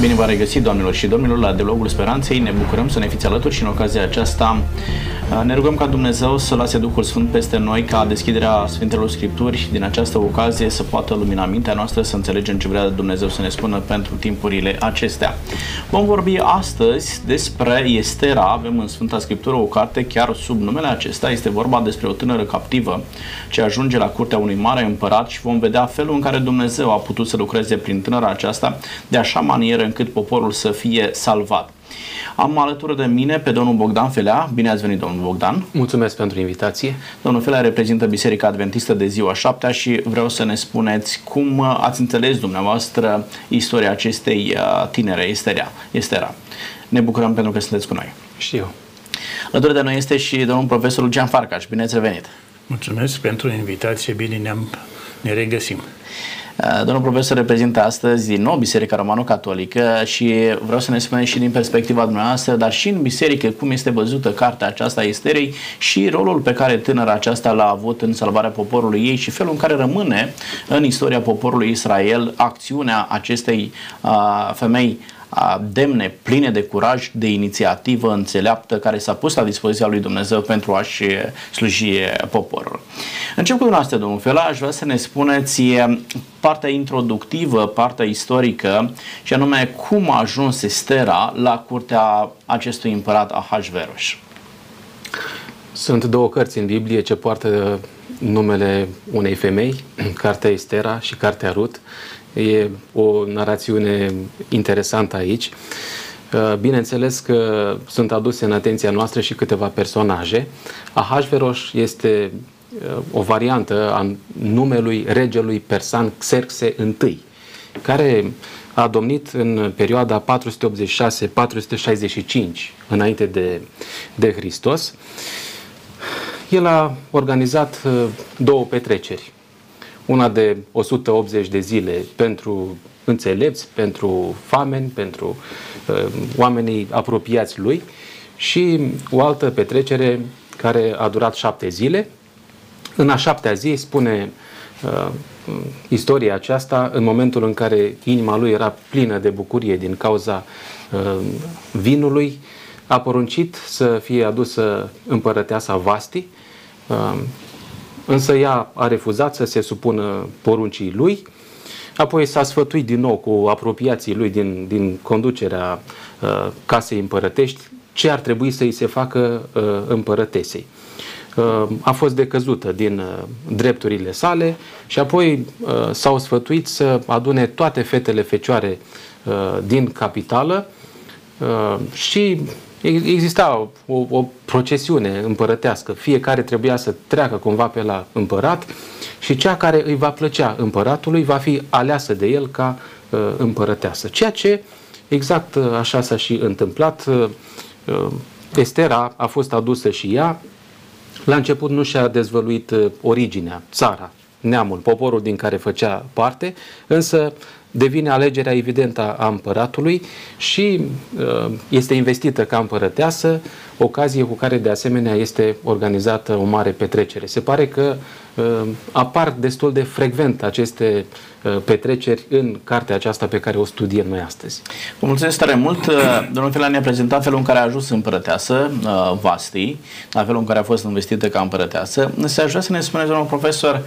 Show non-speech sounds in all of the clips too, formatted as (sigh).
Bine v-a regăsit, doamnelor și domnilor, la Dialogul Speranței. Ne bucurăm să ne fiți alături și în ocazia aceasta uh, ne rugăm ca Dumnezeu să lase Duhul Sfânt peste noi, ca deschiderea Sfintelor Scripturi din această ocazie să poată lumina mintea noastră, să înțelegem ce vrea Dumnezeu să ne spună pentru timpurile acestea. Vom vorbi astăzi despre Estera. Avem în Sfânta Scriptură o carte chiar sub numele acesta. Este vorba despre o tânără captivă ce ajunge la curtea unui mare împărat și vom vedea felul în care Dumnezeu a putut să lucreze prin tânăra aceasta de așa manieră încât poporul să fie salvat. Am alături de mine pe domnul Bogdan Felea. Bine ați venit, domnul Bogdan. Mulțumesc pentru invitație. Domnul Felea reprezintă Biserica Adventistă de ziua șaptea și vreau să ne spuneți cum ați înțeles dumneavoastră istoria acestei uh, tinere, Esterea. Estera. Ne bucurăm pentru că sunteți cu noi. Și eu. Alături de noi este și domnul profesor Lucian Farcaș. Bine ați revenit. Mulțumesc pentru invitație. Bine ne-am, ne regăsim. Uh, domnul profesor reprezintă astăzi din nou Biserica Romano-Catolică și vreau să ne spuneți și din perspectiva dumneavoastră, dar și în biserică, cum este văzută cartea aceasta a Esterei și rolul pe care tânăra aceasta l-a avut în salvarea poporului ei și felul în care rămâne în istoria poporului Israel acțiunea acestei uh, femei demne, pline de curaj, de inițiativă înțeleaptă care s-a pus la dispoziția lui Dumnezeu pentru a-și sluji poporul. Încep cu dumneavoastră, domnul Fela, aș vrea să ne spuneți partea introductivă, partea istorică și anume cum a ajuns Estera la curtea acestui împărat Ahasveros. Sunt două cărți în Biblie ce poartă numele unei femei, (clears throat) Cartea Estera și Cartea Rut. E o narațiune interesantă aici. Uh, bineînțeles că sunt aduse în atenția noastră și câteva personaje. Ahasveros este uh, o variantă a numelui regelui persan Xerxe I, care a domnit în perioada 486-465 înainte de, de Hristos. El a organizat uh, două petreceri una de 180 de zile pentru înțelepți, pentru fameni, pentru uh, oamenii apropiați lui și o altă petrecere care a durat șapte zile. În a șaptea zi spune uh, istoria aceasta în momentul în care inima lui era plină de bucurie din cauza uh, vinului, a poruncit să fie adusă împărăteasa Vasti, uh, Însă ea a refuzat să se supună poruncii lui, apoi s-a sfătuit din nou cu apropiații lui din, din conducerea uh, casei împărătești ce ar trebui să îi se facă uh, împărătesei. Uh, a fost decăzută din uh, drepturile sale și apoi uh, s-au sfătuit să adune toate fetele fecioare uh, din capitală uh, și exista o, o procesiune împărătească, fiecare trebuia să treacă cumva pe la împărat și cea care îi va plăcea împăratului va fi aleasă de el ca uh, împărăteasă. Ceea ce exact uh, așa s-a și întâmplat. Uh, uh, Estera a fost adusă și ea. La început nu și-a dezvăluit uh, originea, țara, neamul, poporul din care făcea parte, însă devine alegerea evidentă a împăratului și uh, este investită ca împărăteasă, ocazie cu care de asemenea este organizată o mare petrecere. Se pare că uh, apar destul de frecvent aceste uh, petreceri în cartea aceasta pe care o studiem noi astăzi. Vă mulțumesc tare mult. Domnul Filan ne-a prezentat felul în care a ajuns împărăteasă, Vasti, la felul în care a fost investită ca împărăteasă. Însă aș vrea să ne spuneți, domnul profesor,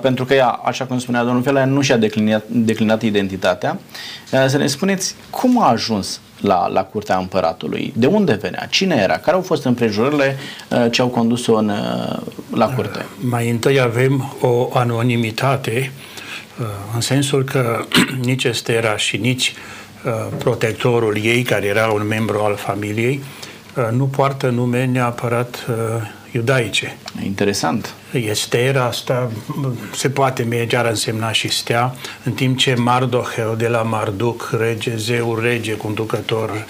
pentru că ea, așa cum spunea domnul Filan, nu și-a declinat, declinat identitatea, să ne spuneți cum a ajuns la, la curtea împăratului? De unde venea? Cine era? Care au fost împrejurările uh, ce au condus-o în, uh, la curte? Uh, mai întâi avem o anonimitate în sensul că (clears throat) nici Estera și nici protectorul ei, care era un membru al familiei, nu poartă nume neapărat iudaice. Interesant. Estera asta se poate merge, ar însemna și stea, în timp ce Mardohel de la Marduc, rege, zeu, rege, conducător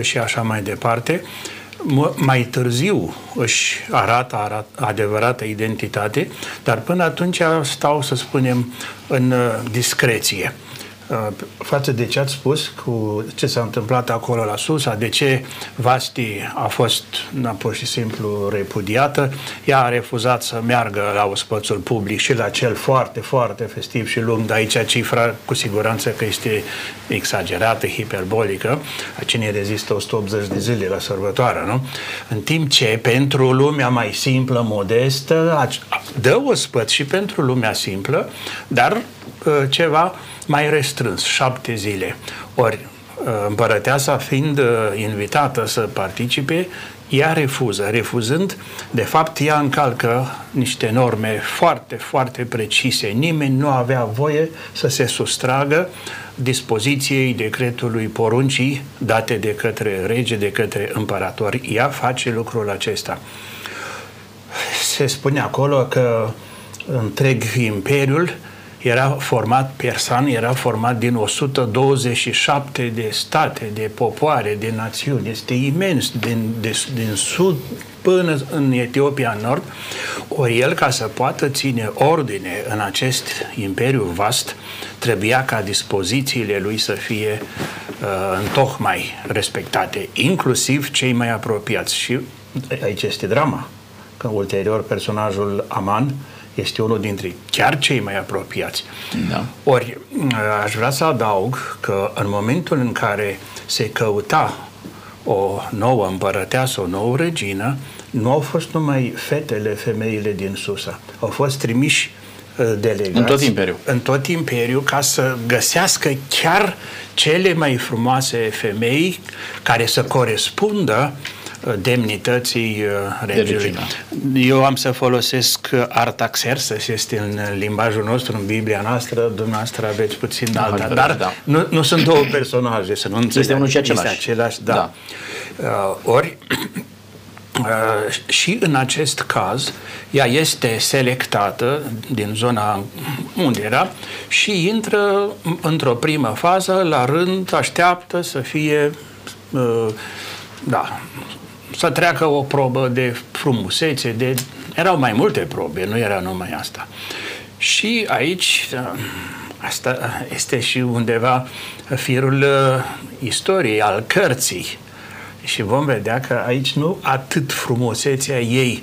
și așa mai departe, mai târziu își arată, arată adevărată identitate, dar până atunci stau, să spunem, în discreție. Uh, față de ce ați spus cu ce s-a întâmplat acolo la Susa, de ce Vasti a fost na, pur și simplu repudiată, ea a refuzat să meargă la ospățul public și la cel foarte, foarte festiv și lung, de aici cifra cu siguranță că este exagerată, hiperbolică, a cine rezistă 180 de zile la sărbătoare, nu? În timp ce pentru lumea mai simplă, modestă, dă ospăț și pentru lumea simplă, dar uh, ceva mai restrâns, șapte zile. Ori uh, împărăteasa fiind uh, invitată să participe, ea refuză. Refuzând, de fapt, ea încalcă niște norme foarte, foarte precise. Nimeni nu avea voie să se sustragă dispoziției decretului poruncii date de către rege, de către împărator. Ea face lucrul acesta. Se spune acolo că întreg imperiul era format, persan era format din 127 de state, de popoare, de națiuni. Este imens, din, de, din sud până în Etiopia, în nord. Ori el, ca să poată ține ordine în acest imperiu vast, trebuia ca dispozițiile lui să fie uh, întocmai respectate, inclusiv cei mai apropiați. Și aici este drama, că ulterior personajul Aman uh, este unul dintre chiar cei mai apropiați. Da. Ori aș vrea să adaug că în momentul în care se căuta o nouă împărăteasă, o nouă regină, nu au fost numai fetele, femeile din Susa. Au fost trimiși uh, delegați în tot imperiul. În tot imperiul ca să găsească chiar cele mai frumoase femei care să corespundă uh, demnității uh, regiului. Eu am să folosesc Artaxerxes, este în limbajul nostru, în Biblia noastră, dumneavoastră aveți puțin da, alta, dar da. nu, nu sunt două personaje, să nu înțeleg. Este unul și același. Este același, da. da. Uh, ori, (coughs) uh, și în acest caz, ea este selectată din zona unde era și intră într-o primă fază, la rând, așteaptă să fie uh, da, să treacă o probă de frumusețe, de... erau mai multe probe, nu era numai asta. Și aici, asta este și undeva firul uh, istoriei, al cărții. Și vom vedea că aici nu atât frumusețea ei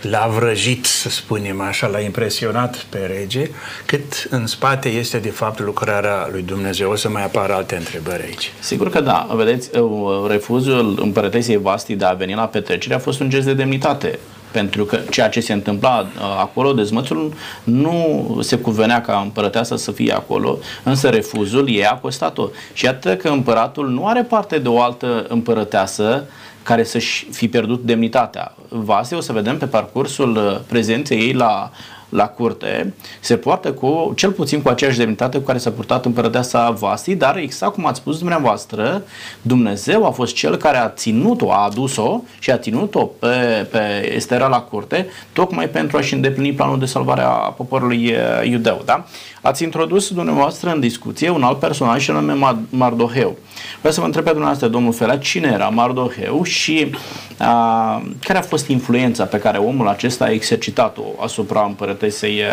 l-a vrăjit, să spunem așa, l-a impresionat pe rege, cât în spate este de fapt lucrarea lui Dumnezeu. O să mai apară alte întrebări aici. Sigur că da. Vedeți, uh, refuzul împărătesiei Vasti de a veni la petrecere a fost un gest de demnitate pentru că ceea ce se întâmpla uh, acolo, dezmățul, nu se cuvenea ca împărăteasa să fie acolo, însă refuzul ei a costat-o. Și iată că împăratul nu are parte de o altă împărăteasă care să-și fi pierdut demnitatea. Vase, o să vedem pe parcursul uh, prezenței ei la, la curte, se poartă cu, cel puțin cu aceeași demnitate cu care s-a purtat împărăteasa Vasti, dar exact cum ați spus dumneavoastră, Dumnezeu a fost cel care a ținut-o, a adus-o și a ținut-o pe, pe Estera la curte, tocmai pentru a-și îndeplini planul de salvare a poporului uh, iudeu. Da? Ați introdus dumneavoastră în discuție un alt personaj și anume Mardoheu. Vreau să vă întreb pe dumneavoastră, domnul Fela, cine era Mardoheu și a, care a fost influența pe care omul acesta a exercitat-o asupra împărătesei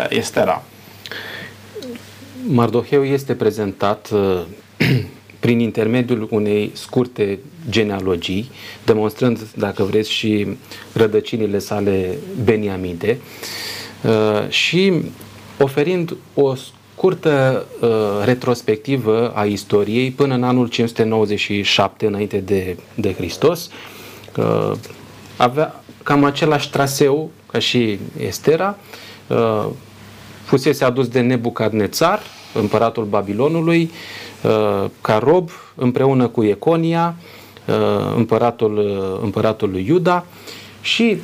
Estera? Mardoheu este prezentat (clears throat) prin intermediul unei scurte genealogii, demonstrând, dacă vreți, și rădăcinile sale beniamide și oferind o scurtă uh, retrospectivă a istoriei până în anul 597 înainte de, de Hristos. Uh, avea cam același traseu ca și Estera. Uh, fusese adus de Nebucadnețar, împăratul Babilonului, uh, ca rob împreună cu Econia, uh, împăratul, uh, împăratul lui Iuda. Și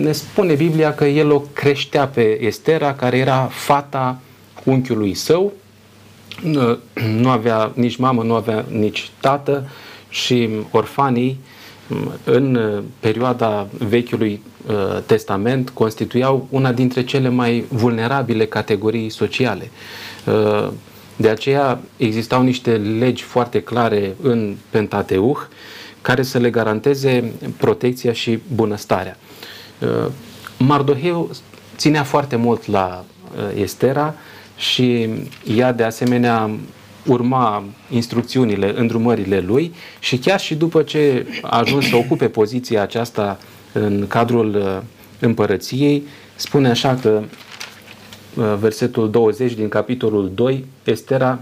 ne spune Biblia că el o creștea pe Estera, care era fata unchiului său, nu avea nici mamă, nu avea nici tată și orfanii în perioada Vechiului uh, Testament constituiau una dintre cele mai vulnerabile categorii sociale. Uh, de aceea existau niște legi foarte clare în Pentateuch care să le garanteze protecția și bunăstarea. Uh, Mardoheu ținea foarte mult la Estera, și ea de asemenea urma instrucțiunile, îndrumările lui și chiar și după ce a ajuns să ocupe poziția aceasta în cadrul uh, împărăției, spune așa că uh, versetul 20 din capitolul 2, Estera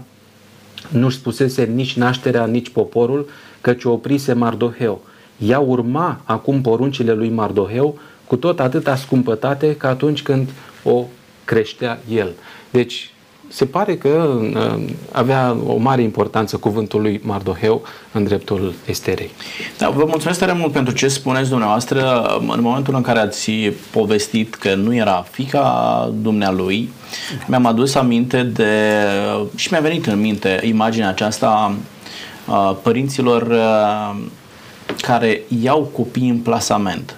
nu-și spusese nici nașterea, nici poporul, căci o oprise Mardoheu. Ea urma acum poruncile lui Mardoheu cu tot atâta scumpătate ca atunci când o creștea el. Deci se pare că uh, avea o mare importanță cuvântul lui Mardoheu în dreptul Esterei. Da, vă mulțumesc tare mult pentru ce spuneți dumneavoastră. În momentul în care ați povestit că nu era fica dumnealui, mi-am adus aminte de și mi-a venit în minte imaginea aceasta a părinților uh, care iau copii în plasament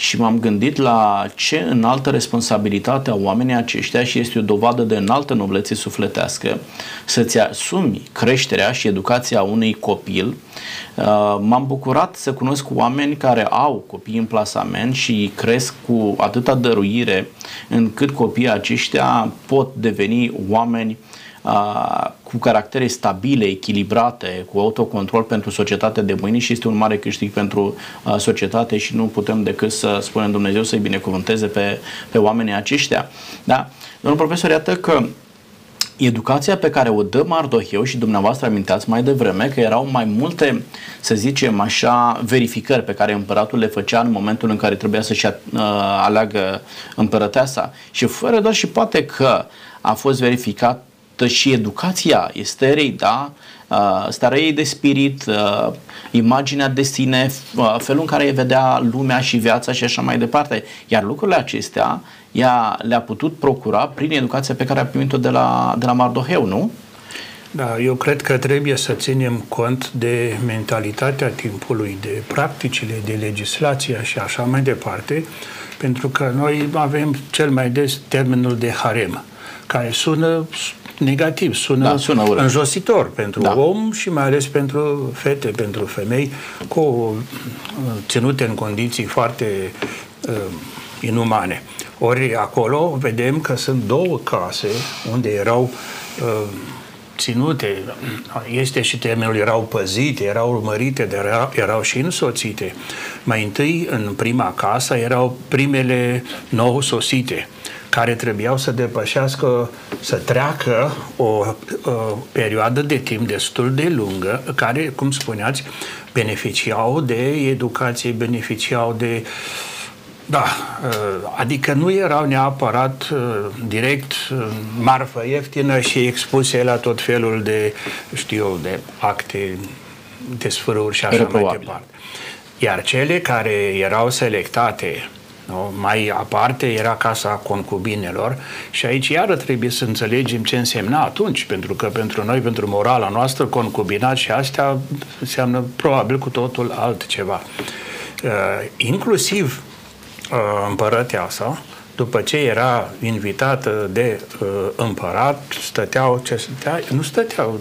și m-am gândit la ce înaltă responsabilitate au oamenii aceștia și este o dovadă de înaltă noblețe sufletească să-ți asumi creșterea și educația unui copil. Uh, m-am bucurat să cunosc oameni care au copii în plasament și cresc cu atâta dăruire încât copiii aceștia pot deveni oameni cu caractere stabile, echilibrate, cu autocontrol pentru societatea de mâine și este un mare câștig pentru societate și nu putem decât să spunem Dumnezeu să-i binecuvânteze pe, pe oamenii aceștia. Da? Domnul profesor, iată că educația pe care o dă Mardoheu și dumneavoastră amintați mai devreme că erau mai multe, să zicem așa, verificări pe care împăratul le făcea în momentul în care trebuia să-și aleagă împărăteasa și fără doar și poate că a fost verificat și educația Esterei, da? Uh, starea ei de spirit, uh, imaginea de sine, uh, felul în care îi vedea lumea și viața și așa mai departe. Iar lucrurile acestea ea le-a putut procura prin educația pe care a primit-o de la, de la Mardoheu, nu? Da, eu cred că trebuie să ținem cont de mentalitatea timpului, de practicile, de legislația și așa mai departe, pentru că noi avem cel mai des termenul de harem, care sună negativ, sună, da, sună înjositor pentru da. om și mai ales pentru fete, pentru femei, cu uh, ținute în condiții foarte uh, inumane. Ori acolo vedem că sunt două case unde erau uh, ținute, este și termenul, erau păzite, erau urmărite, dar erau, erau și însoțite. Mai întâi, în prima casă, erau primele nou sosite care trebuiau să depășească, să treacă o, o perioadă de timp destul de lungă, care, cum spuneați, beneficiau de educație, beneficiau de da, adică nu erau neapărat uh, direct uh, marfă ieftină și expuse la tot felul de, știu, de acte, de sfâruri și așa mai departe. Iar cele care erau selectate nu? Mai aparte era casa concubinelor și aici iară trebuie să înțelegem ce însemna atunci, pentru că pentru noi, pentru morala noastră, concubinat și astea înseamnă probabil cu totul altceva. Uh, inclusiv uh, împărăteasa, după ce era invitată de uh, împărat, stăteau, ce stătea, nu stăteau,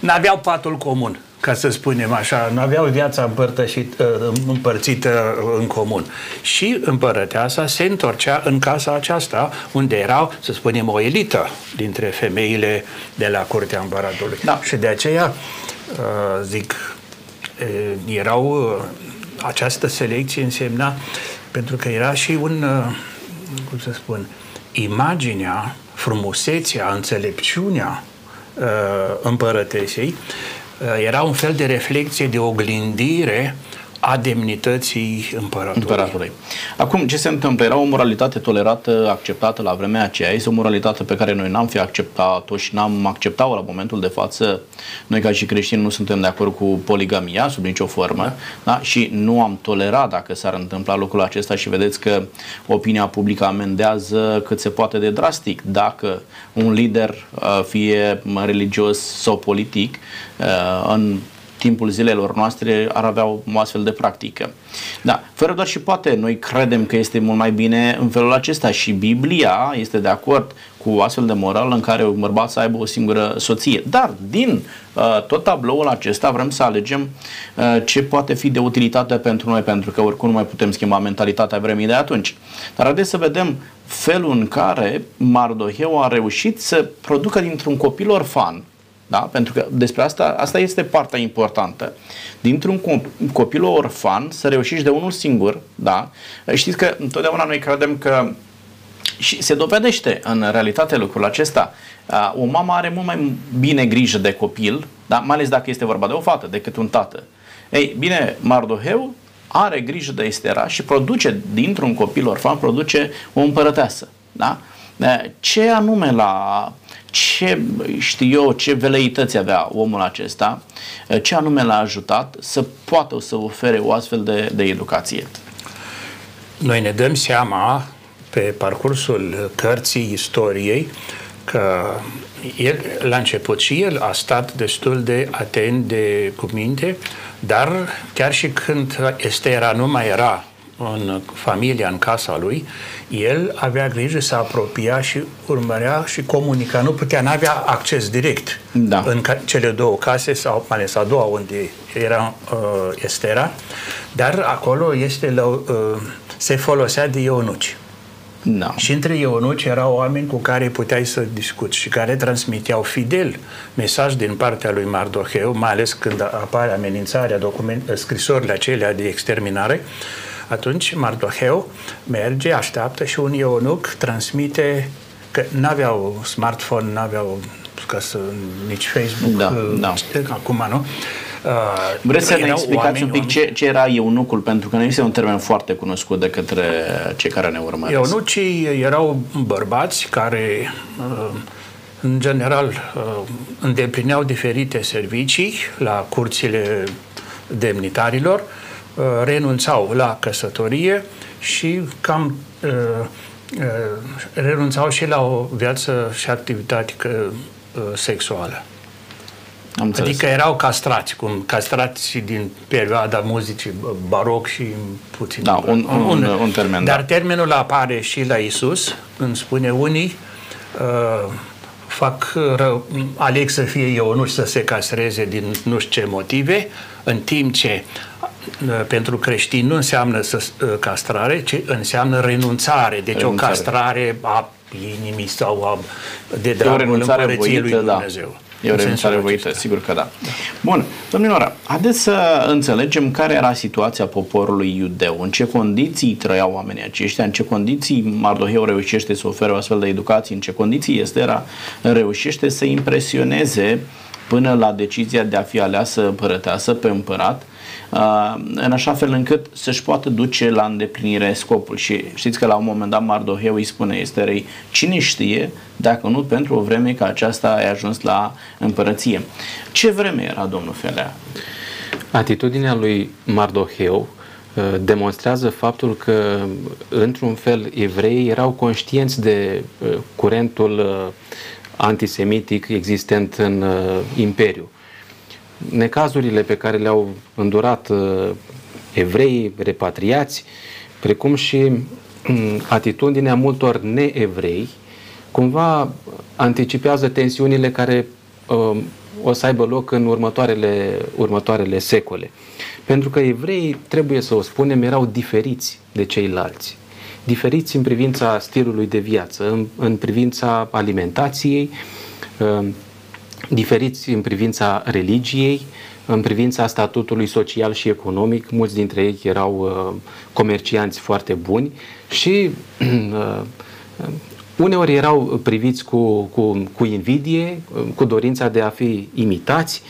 nu aveau patul comun ca să spunem așa, nu aveau viața împărtășit, uh, împărțită în comun. Și împărăteasa se întorcea în casa aceasta, unde erau, să spunem, o elită dintre femeile de la curtea împăratului. Da. Și de aceea, uh, zic, erau, uh, această selecție însemna, pentru că era și un, cum să spun, imaginea, frumusețea, înțelepciunea împărătesei Uh, era un fel de reflexie, de oglindire a demnității împăratului. împăratului. Acum, ce se întâmplă? Era o moralitate tolerată, acceptată la vremea aceea. Este o moralitate pe care noi n-am fi acceptat-o și n-am acceptat-o la momentul de față. Noi, ca și creștini, nu suntem de acord cu poligamia sub nicio formă da. Da? și nu am tolerat dacă s-ar întâmpla lucrul acesta și vedeți că opinia publică amendează cât se poate de drastic dacă un lider, uh, fie religios sau politic, uh, în timpul zilelor noastre ar avea o astfel de practică. Da, fără doar și poate, noi credem că este mult mai bine în felul acesta și Biblia este de acord cu astfel de moral în care un bărbat să aibă o singură soție. Dar din uh, tot tabloul acesta vrem să alegem uh, ce poate fi de utilitate pentru noi, pentru că oricum nu mai putem schimba mentalitatea vremii de atunci. Dar haideți să vedem felul în care Mardoheu a reușit să producă dintr-un copil orfan Da? Pentru că despre asta, asta este partea importantă. Dintr-un copil orfan să reușești de unul singur, da? Știți că întotdeauna noi credem că și se dovedește în realitate lucrul acesta. O mamă are mult mai bine grijă de copil, da? mai ales dacă este vorba de o fată, decât un tată. Ei, bine, Mardoheu are grijă de Estera și produce, dintr-un copil orfan, produce o împărăteasă. Da? Ce anume la ce știu eu, ce veleități avea omul acesta, ce anume l-a ajutat să poată să ofere o astfel de, de educație? Noi ne dăm seama pe parcursul cărții istoriei că el, la început și el a stat destul de atent de cuminte, dar chiar și când Estera nu mai era în familia, în casa lui, el avea grijă să apropia și urmărea și comunica. Nu putea, nu avea acces direct da. în cele două case sau mai ales a doua unde era uh, Estera, dar acolo este la, uh, se folosea de eunuci. Da. Și între eunuci erau oameni cu care puteai să discuți și care transmiteau fidel mesaj din partea lui Mardoheu, mai ales când apare amenințarea, document, scrisorile acelea de exterminare, atunci Mardoheu merge, așteaptă și un eunuc transmite că n-aveau smartphone, n-aveau ca să, nici Facebook, da, uh, da. acum, nu? Uh, Vreți să ne explicați oameni, un pic ce, ce era eunucul, pentru că nu este un termen foarte cunoscut de către cei care ne urmăresc. Eunucii erau bărbați care, uh, în general, uh, îndeplineau diferite servicii la curțile demnitarilor, renunțau la căsătorie și cam renunțau și la o viață și activitate sexuală. Am adică erau castrați, cum castrați din perioada muzicii baroc și puțin. Da, un, un, un, un termen. Dar da. termenul apare și la Isus, când spune unii uh, fac rău, aleg să fie eu, nu să se castreze din nu știu ce motive, în timp ce uh, pentru creștini nu înseamnă să, uh, castrare, ci înseamnă renunțare. Deci renunțare. o castrare a inimii sau a, de dragul împărăției lui da. Dumnezeu. Da. E o renunțare voită, sigur că da. Bun, domnilor, haideți să înțelegem care era situația poporului iudeu, în ce condiții trăiau oamenii aceștia, în ce condiții Mardoheu reușește să ofere o astfel de educație, în ce condiții Estera reușește să impresioneze până la decizia de a fi aleasă împărăteasă pe împărat, Uh, în așa fel încât să-și poată duce la îndeplinire scopul. Și știți că la un moment dat Mardoheu îi spune Esterei, cine știe dacă nu pentru o vreme că aceasta a ajuns la împărăție. Ce vreme era domnul Felea? Atitudinea lui Mardoheu uh, demonstrează faptul că, într-un fel, evreii erau conștienți de uh, curentul antisemitic existent în Imperiu necazurile pe care le-au îndurat uh, evrei repatriați, precum și um, atitudinea multor neevrei, cumva anticipează tensiunile care uh, o să aibă loc în următoarele, următoarele secole. Pentru că evreii, trebuie să o spunem, erau diferiți de ceilalți. Diferiți în privința stilului de viață, în, în privința alimentației, uh, diferiți în privința religiei, în privința statutului social și economic. Mulți dintre ei erau uh, comercianți foarte buni și (clears throat) uh, uneori erau priviți cu, cu, cu invidie, cu dorința de a fi imitați,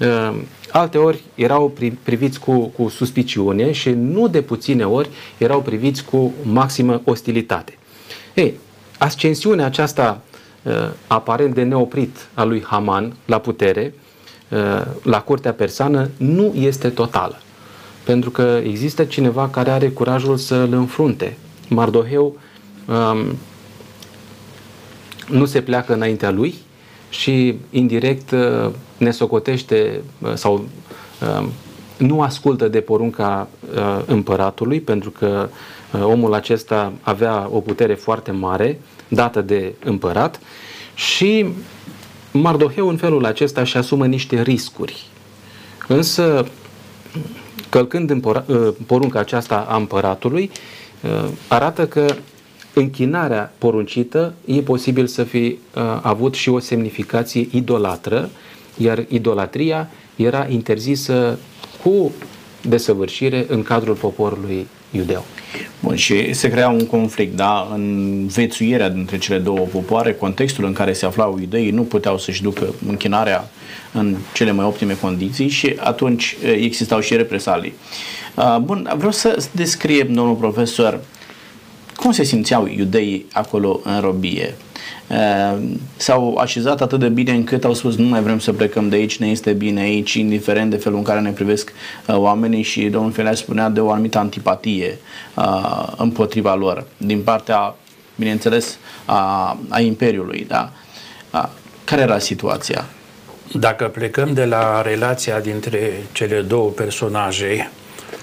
uh, alteori erau pri, priviți cu, cu suspiciune și nu de puține ori erau priviți cu maximă ostilitate. Ei, ascensiunea aceasta Uh, aparent de neoprit al lui Haman la putere, uh, la curtea persană, nu este totală. Pentru că există cineva care are curajul să îl înfrunte. Mardoheu um, nu se pleacă înaintea lui și indirect uh, ne socotește sau um, nu ascultă de porunca împăratului pentru că omul acesta avea o putere foarte mare dată de împărat și Mardoheu în felul acesta își asumă niște riscuri. Însă, călcând în ă, porunca aceasta a împăratului, ă, arată că închinarea poruncită e posibil să fi ă, avut și o semnificație idolatră iar idolatria era interzisă cu desăvârșire în cadrul poporului iudeu. Bun, și se crea un conflict, da? În vețuirea dintre cele două popoare, contextul în care se aflau iudeii nu puteau să-și ducă închinarea în cele mai optime condiții și atunci existau și represalii. Bun, vreau să descriem, domnul profesor, cum se simțeau iudeii acolo în robie? S-au așezat atât de bine încât au spus nu mai vrem să plecăm de aici, ne este bine aici, indiferent de felul în care ne privesc oamenii și domnul Felea spunea de o anumită antipatie împotriva lor, din partea, bineînțeles, a, a Imperiului. Da? Care era situația? Dacă plecăm de la relația dintre cele două personaje,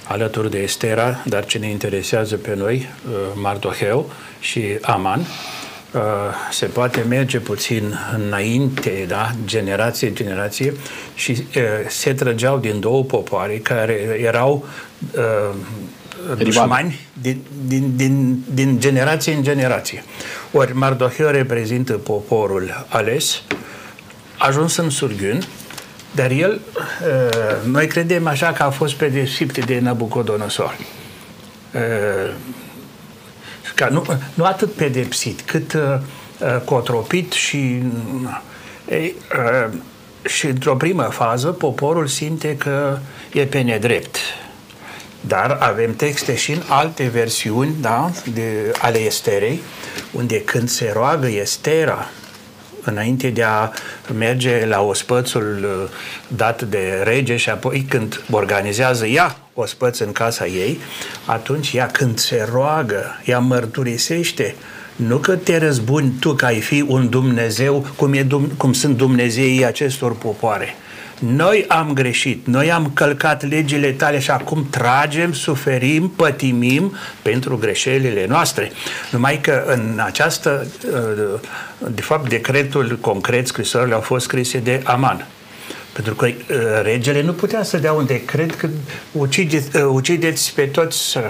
alături de Estera, dar ce ne interesează pe noi, uh, Mardoheu și Aman, uh, se poate merge puțin înainte, da? generație, generație, și uh, se trăgeau din două popoare care erau dușmani din, din, din, din generație în generație. Ori Mardoheu reprezintă poporul ales, ajuns în Surghiun, dar el, uh, noi credem așa că a fost pedepsit de Nabucodonosor. Uh, ca nu, nu atât pedepsit, cât uh, cotropit și și într-o primă fază poporul simte că e pe nedrept. Dar avem texte și în alte versiuni da, de, ale Esterei, unde când se roagă Estera înainte de a merge la ospățul uh, dat de rege și apoi când organizează ea ospăț în casa ei, atunci ea când se roagă, ea mărturisește nu că te răzbuni tu că ai fi un Dumnezeu cum, e, cum sunt Dumnezeii acestor popoare, noi am greșit, noi am călcat legile tale și acum tragem, suferim, pătimim pentru greșelile noastre. Numai că în această, uh, de fapt, decretul concret, scrisorile au fost scrise de Aman. Pentru că uh, regele nu putea să dea un decret că ucideți, uh, ucideți pe toți Uh,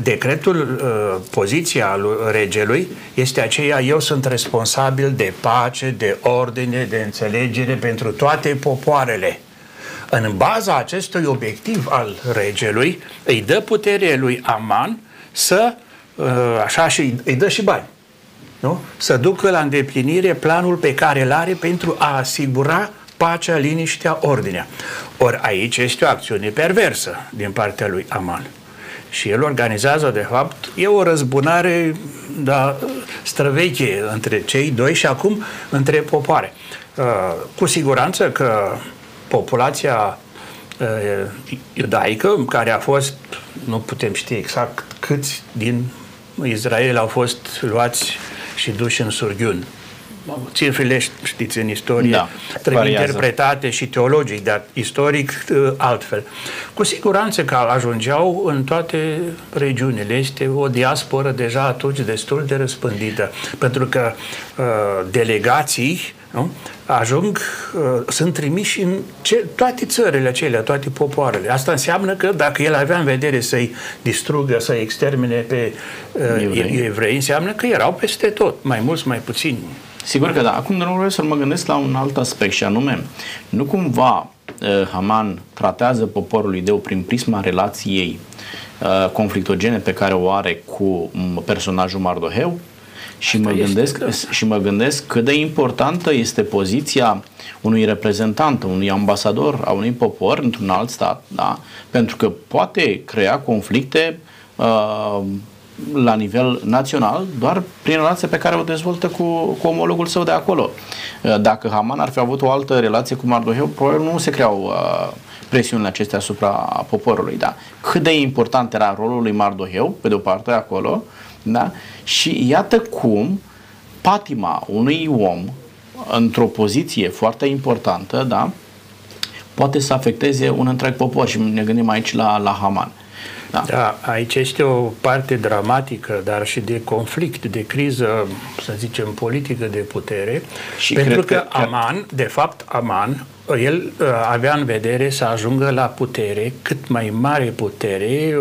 decretul, uh, poziția lui regelui este aceea, eu sunt responsabil de pace, de ordine, de înțelegere pentru toate popoarele. În baza acestui obiectiv al regelui, îi dă putere lui Aman să, uh, așa și îi dă și bani, nu? să ducă la îndeplinire planul pe care îl are pentru a asigura pacea, liniștea, ordinea. Ori aici este o acțiune perversă din partea lui Aman. Și el organizează, de fapt, e o răzbunare da, străveche între cei doi și acum între popoare. Uh, cu siguranță că populația uh, iudaică, care a fost, nu putem ști exact câți din Israel au fost luați și duși în surghiuni cifrele, știți, în istorie, da, trebuie variază. interpretate și teologic, dar istoric uh, altfel. Cu siguranță că ajungeau în toate regiunile. Este o diasporă deja atunci destul de răspândită, pentru că uh, delegații nu? ajung, uh, sunt trimiși în ce, toate țările acelea, toate popoarele. Asta înseamnă că dacă el avea în vedere să-i distrugă, să-i extermine pe uh, evrei. evrei, înseamnă că erau peste tot, mai mulți, mai puțini. Sigur că da. Acum, domnul profesor, mă gândesc la un alt aspect și anume, nu cumva uh, Haman tratează poporul ideu prin prisma relației uh, conflictogene pe care o are cu personajul Mardoheu? Și mă, gândesc, da. și mă gândesc cât de importantă este poziția unui reprezentant, unui ambasador a unui popor într-un alt stat, da? pentru că poate crea conflicte uh, la nivel național doar prin relația pe care o dezvoltă cu, cu omologul său de acolo. Uh, dacă Haman ar fi avut o altă relație cu Mardoheu, probabil nu se creau uh, presiunile acestea asupra poporului. Da? Cât de important era rolul lui Mardoheu, pe de o parte, acolo, da? și iată cum patima unui om într-o poziție foarte importantă, da? poate să afecteze un întreg popor și ne gândim aici la, la Haman. Uh, da. da, aici este o parte dramatică, dar și de conflict, de criză, să zicem, politică de putere, și pentru că, că Aman, de fapt, Aman, el uh, avea în vedere să ajungă la putere, cât mai mare putere,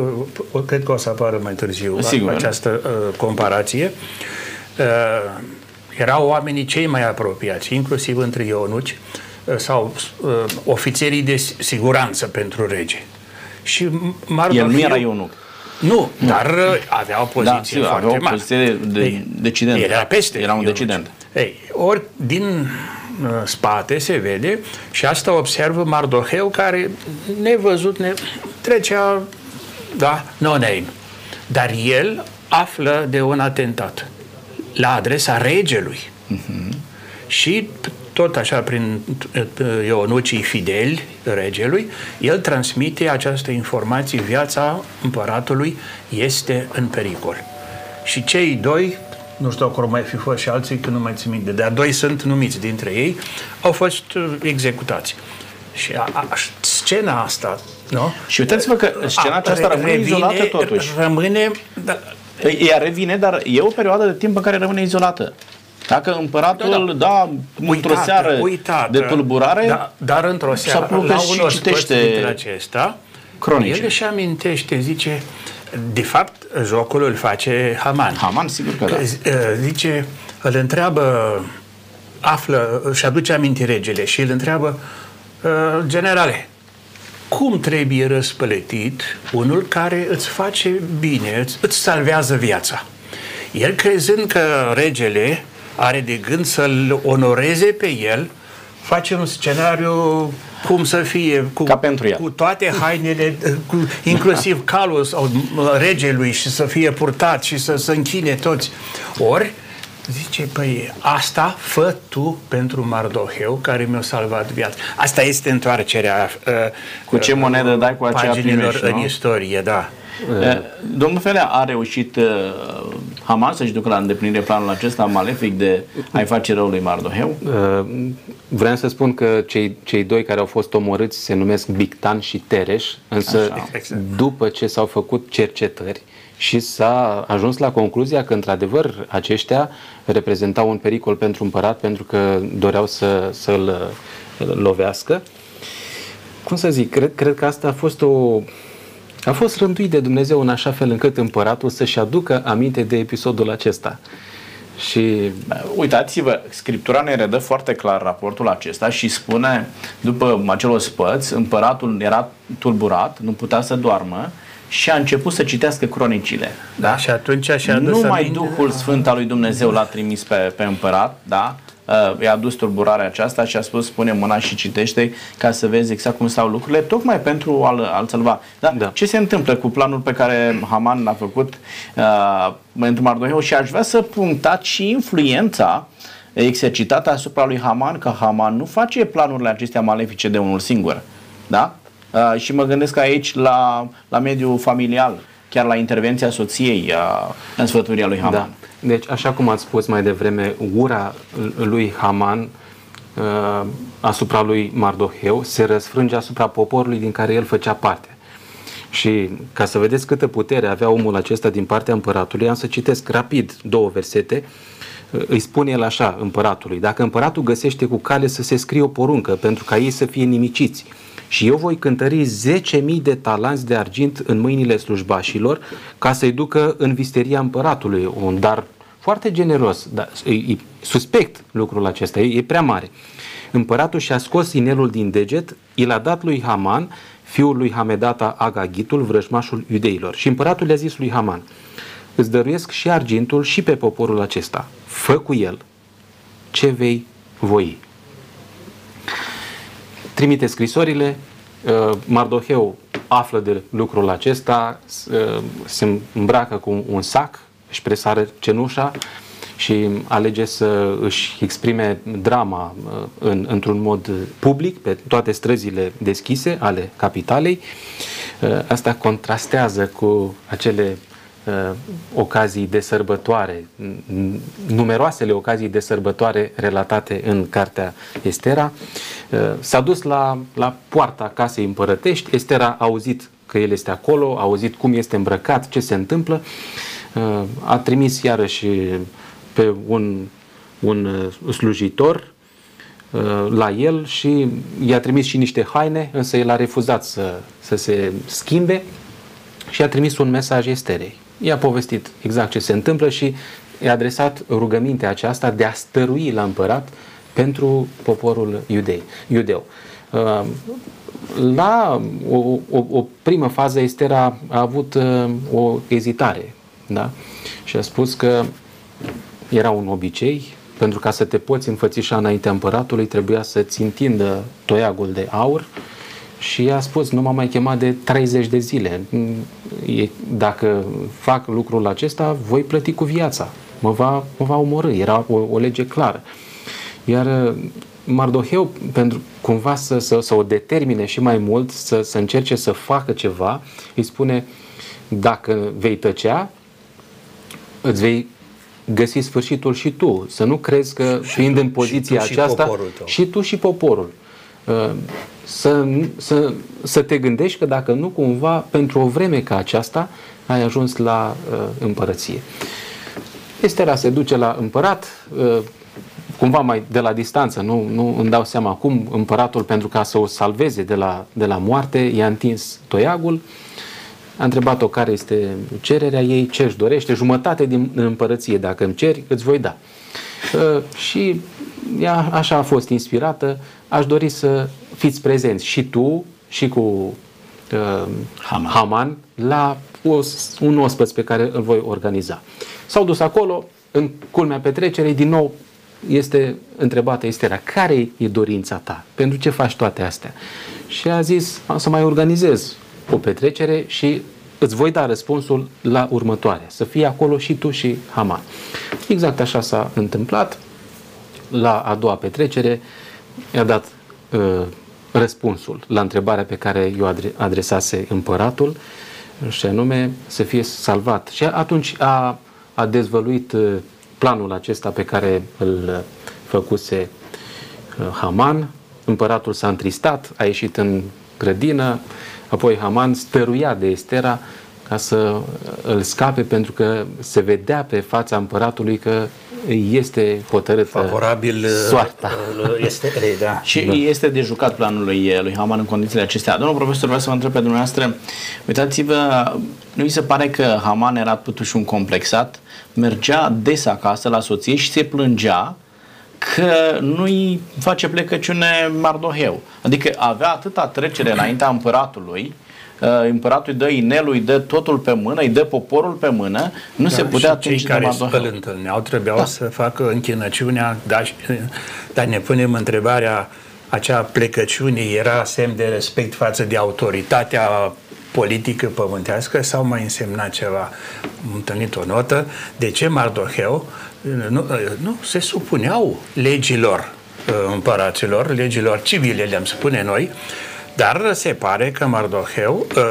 uh, cred că o să apară mai târziu Sigur. această uh, comparație, uh, erau oamenii cei mai apropiați, inclusiv între ionuci, uh, sau uh, ofițerii de siguranță pentru rege. Și Mardoheu... El nu era eunuc. Nu, dar uh, avea o poziție da, foarte avea o mare. poziție de, Ei, decident. Era peste. Era un eunuci. decident. Ei, ori din uh, spate se vede și asta observă Mardoheu care nevăzut ne trecea da, no name. Dar el află de un atentat la adresa regelui. Și tot așa prin uh, eunucii fideli regelui, el transmite această informație, viața împăratului este în pericol. Și cei doi, nu știu acolo mai fi fost și alții, că nu mai țin minte, dar doi sunt numiți dintre ei, au fost uh, executați. Și a, a, scena asta, nu? Și uitați-vă că scena A, aceasta re- rămâne izolată totuși. Rămâne, da, Ea revine, dar e o perioadă de timp în care rămâne izolată. Dacă împăratul, da, da, într-o uitată, seară uitată, de tulburare, da, dar într-o seară, plăcut la și unor citește citește dintre acesta, cronice. el își amintește, zice, de fapt, jocul îl face Haman. Haman, sigur că da. uh, Zice, îl întreabă, află, își aduce aminte regele și îl întreabă, uh, generale, cum trebuie răspăletit unul care îți face bine, îți, îți salvează viața? El crezând că regele are de gând să-l onoreze pe el, face un scenariu cum să fie cu, Ca pentru el. cu toate hainele, cu, inclusiv (laughs) calul sau regelui și să fie purtat și să se închine toți. Ori, zice, păi asta fă tu pentru Mardoheu care mi-a salvat viața. Asta este întoarcerea uh, Cu ce monedă dai, cu aceea paginilor primești, în nu? istorie, da. Eh, Domnul Felea a reușit uh, Haman să-și ducă la îndeplinire planul acesta malefic de a-i face rău lui Mardoheu? Uh, Vreau să spun că cei, cei doi care au fost omorâți se numesc Bictan și Tereș, însă Așa. Exact. după ce s-au făcut cercetări și s-a ajuns la concluzia că într-adevăr aceștia reprezentau un pericol pentru împărat pentru că doreau să, să-l uh, lovească. Cum să zic, cred, cred că asta a fost o a fost rânduit de Dumnezeu în așa fel încât împăratul să-și aducă aminte de episodul acesta. Și Uitați-vă, Scriptura ne redă foarte clar raportul acesta și spune, după acel ospăț, împăratul era tulburat, nu putea să doarmă și a început să citească cronicile. Da? Și atunci și-a adus Numai aminte- Duhul Sfânt al lui Dumnezeu l-a trimis pe, pe împărat, da? Uh, i-a adus tulburarea aceasta și a spus, spune mâna și citește ca să vezi exact cum stau lucrurile, tocmai pentru a-l, a salva. Da? Da. Ce se întâmplă cu planul pe care Haman l-a făcut uh, pentru Mardoheu și aș vrea să punctați și influența exercitată asupra lui Haman, că Haman nu face planurile acestea malefice de unul singur. Da? Uh, și mă gândesc aici la, la mediul familial, chiar la intervenția soției uh, în sfătuirea lui Haman. Da. Deci, așa cum ați spus mai devreme, ura lui Haman uh, asupra lui Mardoheu se răsfrânge asupra poporului din care el făcea parte. Și ca să vedeți câtă putere avea omul acesta din partea împăratului, am să citesc rapid două versete. Îi spune el așa împăratului, dacă împăratul găsește cu cale să se scrie o poruncă pentru ca ei să fie nimiciți, și eu voi cântări 10.000 de talanți de argint în mâinile slujbașilor ca să-i ducă în visteria împăratului, un dar foarte generos, dar e, e suspect lucrul acesta, e, e prea mare. Împăratul și-a scos inelul din deget, i l-a dat lui Haman, fiul lui Hamedata Agagitul, vrăjmașul iudeilor. Și împăratul le-a zis lui Haman, îți dăruiesc și argintul și pe poporul acesta. Fă cu el ce vei voi. Trimite scrisorile, uh, Mardoheu află de lucrul acesta, s- uh, se îmbracă cu un sac, își presară cenușa și alege să își exprime drama uh, în, într-un mod public pe toate străzile deschise ale capitalei. Uh, Asta contrastează cu acele uh, ocazii de sărbătoare, n- numeroasele ocazii de sărbătoare relatate în cartea Estera. Uh, S-a dus la, la poarta casei împărătești, Estera a auzit că el este acolo, a auzit cum este îmbrăcat, ce se întâmplă, Uh, a trimis iarăși pe un, un uh, slujitor uh, la el și i-a trimis și niște haine, însă el a refuzat să, să se schimbe și a trimis un mesaj Esterei. I-a povestit exact ce se întâmplă și i-a adresat rugămintea aceasta de a stărui la împărat pentru poporul iudei, iudeu. Uh, la o, o, o primă fază Estera a avut uh, o ezitare da? și a spus că era un obicei, pentru ca să te poți înfățișa înaintea împăratului trebuia să-ți întindă toiagul de aur și a spus, nu m-a mai chemat de 30 de zile. Dacă fac lucrul acesta, voi plăti cu viața. Mă va, mă va omorâ. Era o, o lege clară. Iar uh, Mardoheu, pentru cumva să, să, să o determine și mai mult, să, să încerce să facă ceva, îi spune, dacă vei tăcea, îți vei găsi sfârșitul și tu. Să nu crezi că, și fiind tu, în poziția și aceasta, și, și tu și poporul. Uh, să, să, să te gândești că dacă nu cumva, pentru o vreme ca aceasta, ai ajuns la uh, împărăție. Estera se duce la împărat, uh, cumva mai de la distanță, nu, nu îmi dau seama acum, împăratul pentru ca să o salveze de la, de la moarte, i-a întins toiagul, a întrebat-o care este cererea ei, ce își dorește, jumătate din împărăție, dacă îmi ceri, îți voi da. Uh, și ea așa a fost inspirată, aș dori să fiți prezenți și tu și cu uh, Haman. Haman la os, un ospăț pe care îl voi organiza. S-au dus acolo, în culmea petrecerii, din nou este întrebată Estera, care e dorința ta? Pentru ce faci toate astea? Și a zis, am să mai organizez o petrecere și îți voi da răspunsul la următoare. Să fii acolo și tu și Haman. Exact așa s-a întâmplat. La a doua petrecere i-a dat uh, răspunsul la întrebarea pe care i-o adresase împăratul și anume să fie salvat. Și atunci a, a dezvăluit uh, planul acesta pe care îl făcuse uh, Haman. Împăratul s-a întristat, a ieșit în grădină, apoi Haman stăruia de Estera ca să îl scape pentru că se vedea pe fața împăratului că este hotărât favorabil uh, soarta. Este, da. (laughs) Și da. este de jucat planul lui, lui Haman în condițiile acestea. Domnul profesor, vreau să vă întreb pe dumneavoastră, uitați-vă, nu vi se pare că Haman era totuși un complexat, mergea des acasă la soție și se plângea că nu-i face plecăciune Mardoheu. Adică avea atâta trecere înaintea împăratului, uh, împăratul îi dă inelul, îi dă totul pe mână, îi dă poporul pe mână, nu da, se putea și cei care îl întâlneau trebuiau da. să facă închinăciunea, dar, dar ne punem întrebarea, acea plecăciune era semn de respect față de autoritatea politică pământească sau mai însemna ceva? Am întâlnit o notă. De ce Mardoheu nu, nu se supuneau legilor uh, împăraților, legilor civile, le-am spune noi, dar se pare că Mardoheu uh,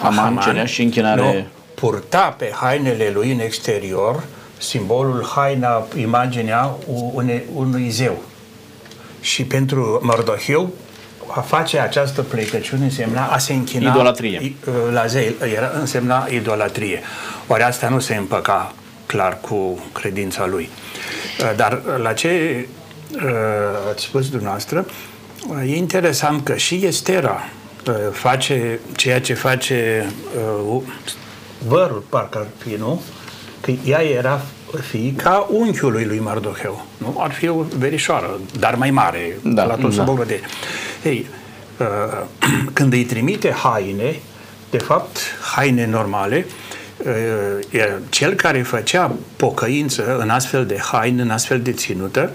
Haman, Haman și închinare... nu, purta pe hainele lui în exterior simbolul, haina, imaginea une, unui zeu. Și pentru Mardoheu a face această plecăciune însemna a se închina idolatrie. Uh, la zei, era, însemna idolatrie. Ori asta nu se împăca clar cu credința lui. Uh, dar la ce uh, ați spus dumneavoastră, e interesant că și Estera face ceea ce face vărul, parcă ar fi, nu? Că ea era fiica unchiului lui Mardoheu. Nu? Ar fi o verișoară, dar mai mare, da, la tot da. de. Ei, uh, (clears throat) când îi trimite haine, de fapt, haine normale, uh, cel care făcea pocăință în astfel de haine, în astfel de ținută,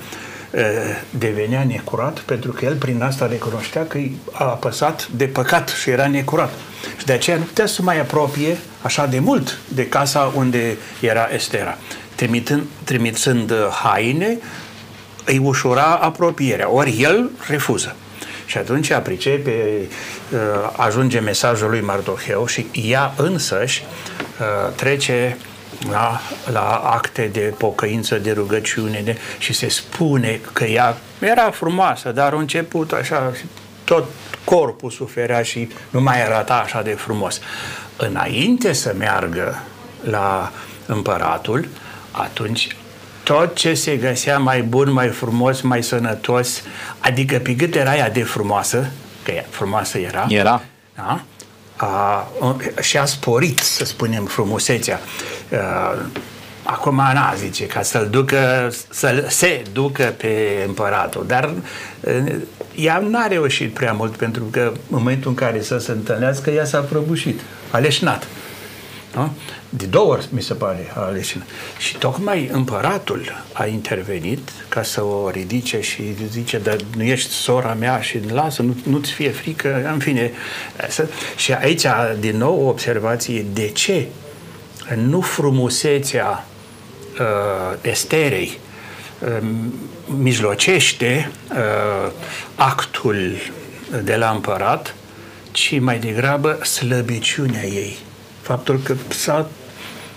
uh, devenea necurat pentru că el prin asta recunoștea că a apăsat de păcat și era necurat. Și de aceea nu putea să mai apropie așa de mult de casa unde era Estera. Trimitând, trimițând haine, îi ușura apropierea, ori el refuză. Și atunci pricepe, uh, ajunge mesajul lui Mardoheu și ea însăși uh, trece la, la acte de pocăință, de rugăciune de, și se spune că ea era frumoasă, dar a început așa, tot corpul suferea și nu mai arăta așa de frumos. Înainte să meargă la împăratul, atunci tot ce se găsea mai bun, mai frumos, mai sănătos, adică pe cât era ea de frumoasă, că ea frumoasă era, era. Da? A, și a sporit, să spunem, frumusețea. A, acum na, zice, ca să-l ducă, să se ducă pe împăratul, dar uh, ea n-a reușit prea mult pentru că în momentul în care să se întâlnească, ea s-a prăbușit, a leșnat. Nu? De două ori, mi se pare, a leșinat. Și tocmai împăratul a intervenit ca să o ridice și zice, dar nu ești sora mea și lasă, nu, nu-ți fie frică, în fine. Și aici, din nou, o observație, de ce nu frumusețea uh, Esterei uh, mijlocește uh, actul de la împărat, ci mai degrabă slăbiciunea ei faptul că s-a,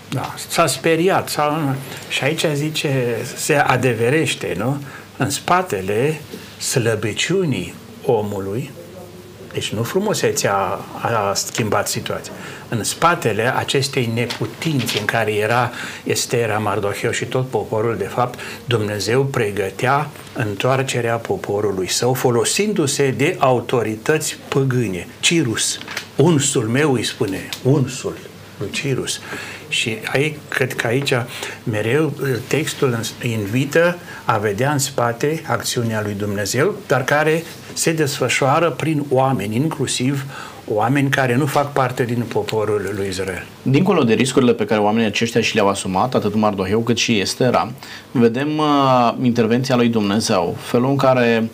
da, s-a speriat. S-a, și aici zice, se adeverește, nu? În spatele slăbiciunii omului, deci nu frumusețea a schimbat situația. În spatele acestei neputințe în care era Estera, Mardocheu și tot poporul, de fapt, Dumnezeu pregătea întoarcerea poporului său folosindu-se de autorități păgâne. Cirus, unsul meu îi spune, unsul lui Cirus. Și aici, cred că aici mereu textul invită a vedea în spate acțiunea lui Dumnezeu, dar care se desfășoară prin oameni, inclusiv oameni care nu fac parte din poporul lui Israel. Dincolo de riscurile pe care oamenii aceștia și le-au asumat, atât Mardoheu cât și Estera, vedem uh, intervenția lui Dumnezeu, felul în care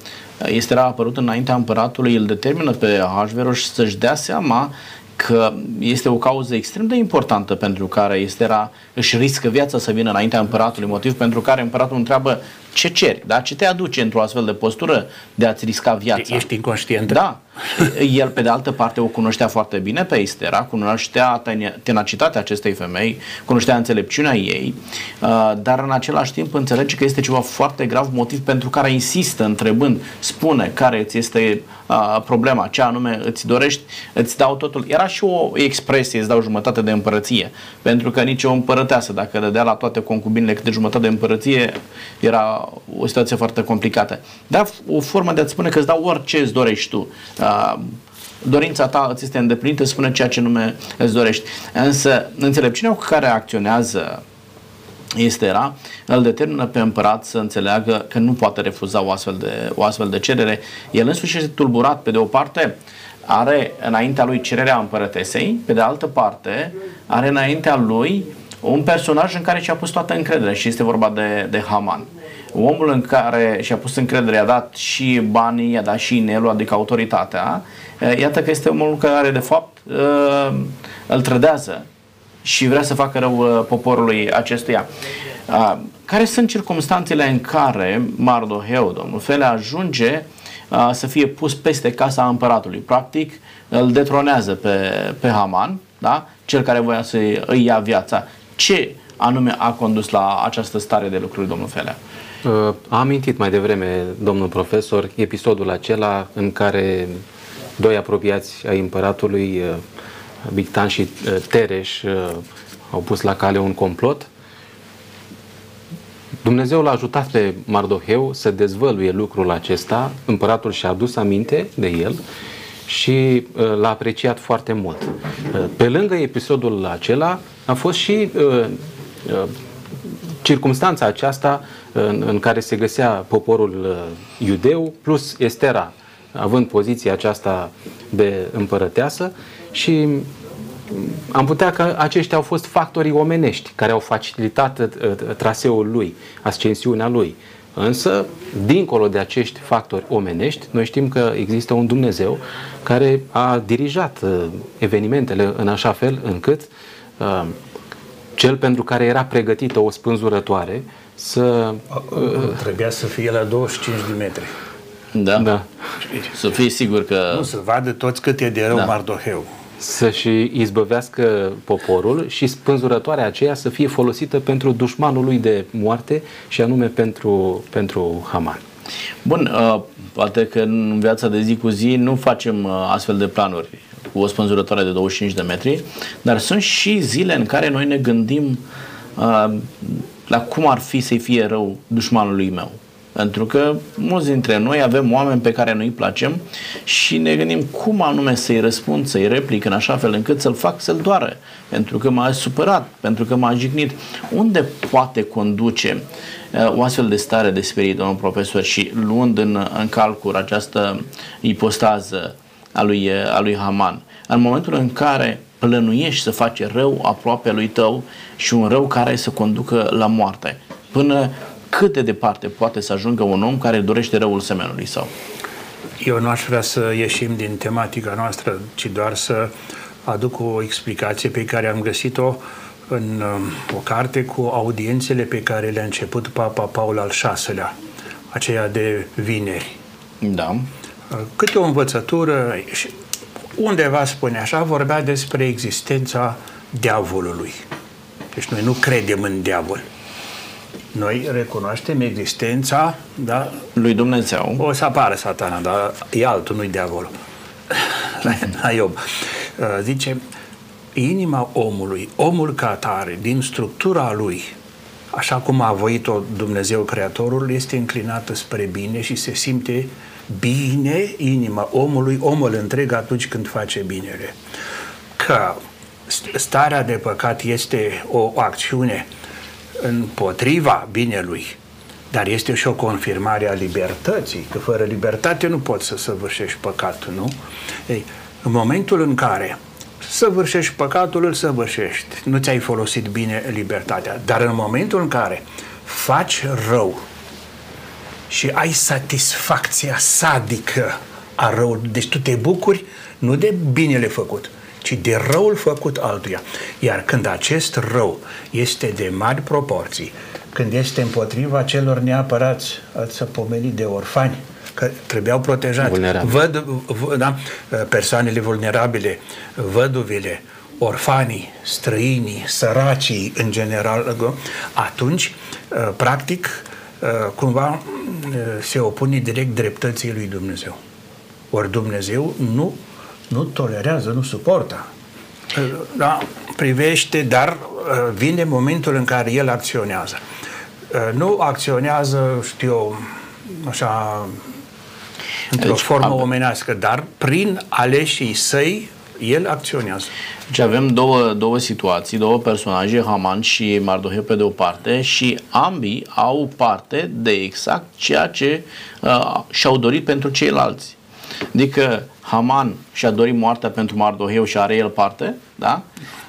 Estera a apărut înaintea împăratului, îl determină pe Ahasveros să-și dea seama că este o cauză extrem de importantă pentru care Estera își riscă viața să vină înaintea împăratului, motiv pentru care împăratul întreabă ce ceri, da? ce te aduce într-o astfel de postură de a-ți risca viața. Ești inconștient. Da. El, pe de altă parte, o cunoștea foarte bine pe Estera, cunoștea tenacitatea acestei femei, cunoștea înțelepciunea ei, uh, dar în același timp înțelege că este ceva foarte grav, motiv pentru care insistă întrebând, spune care ți este uh, problema, ce anume îți dorești, îți dau totul. Era și o expresie, îți dau jumătate de împărăție, pentru că nici o împărăteasă, dacă dădea la toate concubinele câte jumătate de împărăție, era o situație foarte complicată. Dar o formă de a-ți spune că îți dau orice îți dorești tu. Uh, dorința ta îți este îndeplinită, spune ceea ce nume îți dorești. Însă, înțelepciunea cu care acționează este era, îl determină pe împărat să înțeleagă că nu poate refuza o astfel de, o astfel de cerere. El însuși este tulburat, pe de o parte, are înaintea lui cererea împărătesei, pe de altă parte, are înaintea lui un personaj în care și-a pus toată încrederea și este vorba de, de Haman. Omul în care și-a pus încredere, a dat și banii, i-a dat și inelul, adică autoritatea, iată că este omul care de fapt îl trădează și vrea să facă rău poporului acestuia. Care sunt circumstanțele în care Mardoheu, domnul Fele, ajunge să fie pus peste casa împăratului? Practic, îl detronează pe, pe Haman, da? cel care voia să îi ia viața. Ce anume a condus la această stare de lucruri, domnul Felea? Uh, a amintit mai devreme, domnul profesor, episodul acela în care doi apropiați ai împăratului, uh, Bictan și uh, Tereș, au pus la cale un complot. Dumnezeu l-a ajutat pe Mardoheu să dezvăluie lucrul acesta, împăratul și-a adus aminte de el și l-a apreciat foarte mult. Pe lângă episodul acela a fost și circumstanța aceasta în, în care se găsea poporul uh, iudeu, plus Estera, având poziția aceasta de împărăteasă și mm, am putea că aceștia au fost factorii omenești care au facilitat uh, traseul lui, ascensiunea lui. Însă, dincolo de acești factori omenești, noi știm că există un Dumnezeu care a dirijat uh, evenimentele în așa fel încât cel pentru care era pregătită o spânzurătoare să... Trebuia să fie la 25 de metri. Da. da. Să fie sigur că... Nu, să vadă toți cât e de rău da. Mardoheu. Să-și izbăvească poporul și spânzurătoarea aceea să fie folosită pentru dușmanul lui de moarte și anume pentru, pentru Haman. Bun, uh, poate că în viața de zi cu zi nu facem uh, astfel de planuri cu o spânzurătoare de 25 de metri, dar sunt și zile în care noi ne gândim uh, la cum ar fi să-i fie rău dușmanului meu. Pentru că mulți dintre noi avem oameni pe care nu-i placem și ne gândim cum anume să-i răspund, să-i replic în așa fel încât să-l fac să-l doară. Pentru că m-a supărat, pentru că m-a jignit. Unde poate conduce uh, o astfel de stare de spirit, domnul profesor, și luând în, în calcul această ipostază a lui, a lui Haman, în momentul în care plănuiești să faci rău aproape lui tău și un rău care să conducă la moarte. Până cât de departe poate să ajungă un om care dorește răul semenului său? Eu nu aș vrea să ieșim din tematica noastră, ci doar să aduc o explicație pe care am găsit-o în um, o carte cu audiențele pe care le-a început Papa Paul al VI-lea, aceea de vineri. Da. Câte o învățătură, undeva spune așa, vorbea despre existența diavolului. Deci noi nu credem în diavol. Noi recunoaștem existența da, lui Dumnezeu. O să apară satana, dar e altul, nu-i diavolul. (laughs) La Iob. Uh, zice, inima omului, omul ca atare, din structura lui, așa cum a voit-o Dumnezeu Creatorul, este înclinată spre bine și se simte bine inima omului, omul întreg atunci când face binele. Că starea de păcat este o acțiune împotriva binelui, dar este și o confirmare a libertății, că fără libertate nu poți să săvârșești păcatul, nu? Ei, în momentul în care săvârșești păcatul, îl săvârșești. Nu ți-ai folosit bine libertatea. Dar în momentul în care faci rău și ai satisfacția sadică a răului, deci tu te bucuri nu de binele făcut, ci de răul făcut altuia. Iar când acest rău este de mari proporții, când este împotriva celor neapărați, ați pomenit de orfani, că trebuiau protejați, văd, v, da, persoanele vulnerabile, văduvile, orfanii, străinii, săracii în general, atunci, practic, cumva se opune direct dreptății lui Dumnezeu. Ori Dumnezeu nu nu tolerează, nu suportă. Da, privește, dar uh, vine momentul în care el acționează. Uh, nu acționează, știu eu, așa, într-o deci, formă am... omenească, dar prin aleșii săi, el acționează. Deci avem două, două situații, două personaje, Haman și Mardoheu pe de o parte și ambii au parte de exact ceea ce uh, și-au dorit pentru ceilalți. Adică Haman și-a dorit moartea pentru Mardoheu și are el parte, da?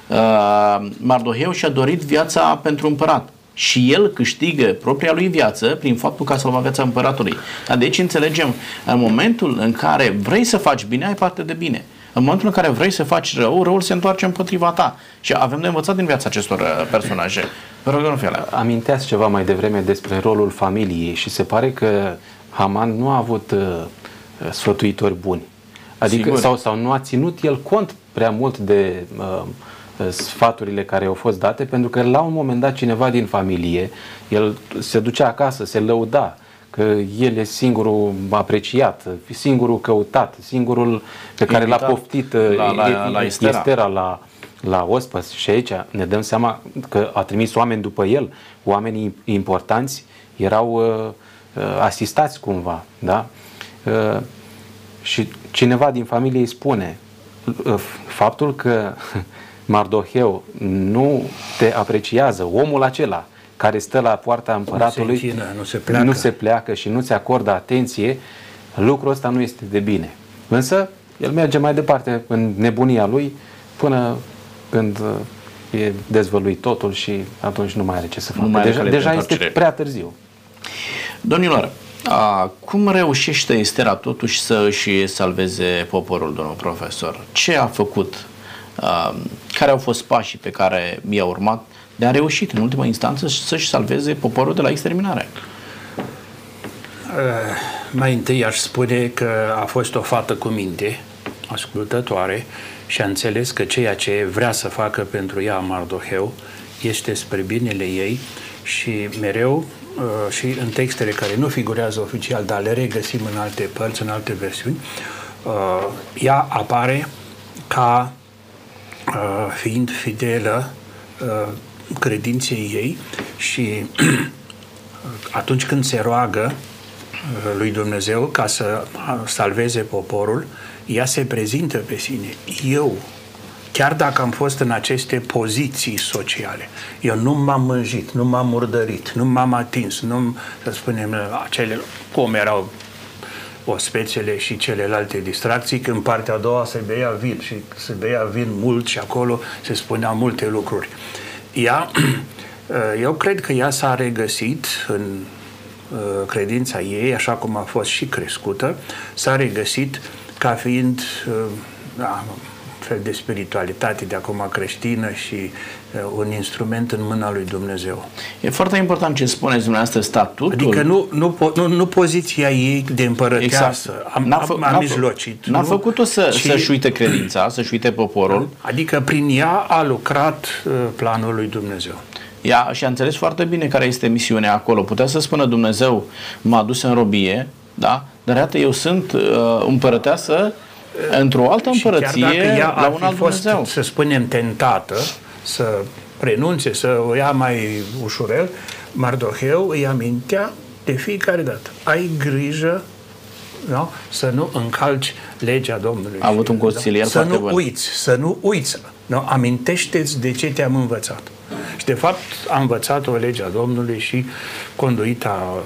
Uh, Mardoheu și-a dorit viața pentru împărat și el câștigă propria lui viață prin faptul că a salvat viața împăratului. Da? Deci înțelegem, în momentul în care vrei să faci bine, ai parte de bine. În momentul în care vrei să faci rău, răul se întoarce împotriva ta. Și avem de învățat din viața acestor uh, personaje. Vă rog, domnul Aminteați ceva mai devreme despre rolul familiei și se pare că Haman nu a avut uh, sfătuitori buni. Adică, sau, sau nu a ținut el cont prea mult de uh, sfaturile care au fost date, pentru că la un moment dat cineva din familie, el se ducea acasă, se lăuda, că el e singurul apreciat, singurul căutat, singurul pe care l-a poftit la, la, la Estera. Estera la, la ospăs și aici ne dăm seama că a trimis oameni după el, oamenii importanți erau uh, uh, asistați cumva, da? Uh, și cineva din familie îi spune uh, faptul că (laughs) Mardoheu nu te apreciază, omul acela care stă la poarta împăratului, nu se, închină, nu se, pleacă. nu se pleacă și nu ți acordă atenție, lucrul ăsta nu este de bine. Însă, el merge mai departe în nebunia lui până când uh, e dezvăluit totul și atunci nu mai are ce să facă. Deja, deja este prea târziu. Domnilor, a, cum reușește Estera totuși să își salveze poporul, domnul profesor? Ce a făcut? A, care au fost pașii pe care i-a urmat de a reușit în ultima instanță să-și salveze poporul de la exterminare? Mai întâi aș spune că a fost o fată cu minte, ascultătoare, și a înțeles că ceea ce vrea să facă pentru ea Mardoheu este spre binele ei și mereu Uh, și în textele care nu figurează oficial, dar le regăsim în alte părți, în alte versiuni, uh, ea apare ca uh, fiind fidelă credinței ei și (clears throat) atunci când se roagă lui Dumnezeu ca să salveze poporul, ea se prezintă pe sine. Eu, chiar dacă am fost în aceste poziții sociale, eu nu m-am mânjit, nu m-am murdărit, nu m-am atins, nu, să spunem, acele, cum erau ospețele și celelalte distracții, când partea a doua se bea vin și se bea vin mult și acolo se spunea multe lucruri. Ea, (clears throat) eu cred că ea s-a regăsit în uh, credința ei, așa cum a fost și crescută, s-a regăsit ca fiind uh, da, fel de spiritualitate de acum creștină și uh, un instrument în mâna lui Dumnezeu. E foarte important ce spuneți dumneavoastră, statutul. Adică nu, nu, nu, nu poziția ei de împărăteasă, exact. am, n-a, fă, am, am mijlocit. N-a făcut-o să, ci, să-și uite credința, să-și uite poporul. Adică prin ea a lucrat uh, planul lui Dumnezeu. Ea și-a înțeles foarte bine care este misiunea acolo. Putea să spună Dumnezeu m-a dus în robie, da? dar iată eu sunt uh, împărăteasă într-o altă împărăție ea la un alt fost, Dumnezeu. să spunem, tentată să renunțe, să o ia mai ușurel, Mardoheu îi amintea de fiecare dată. Ai grijă nu? să nu încalci legea Domnului. A avut un consilier da? Să nu bun. uiți, să nu uiți. Nu? Amintește-ți de ce te-am învățat. Și de fapt a învățat o legea Domnului și conduita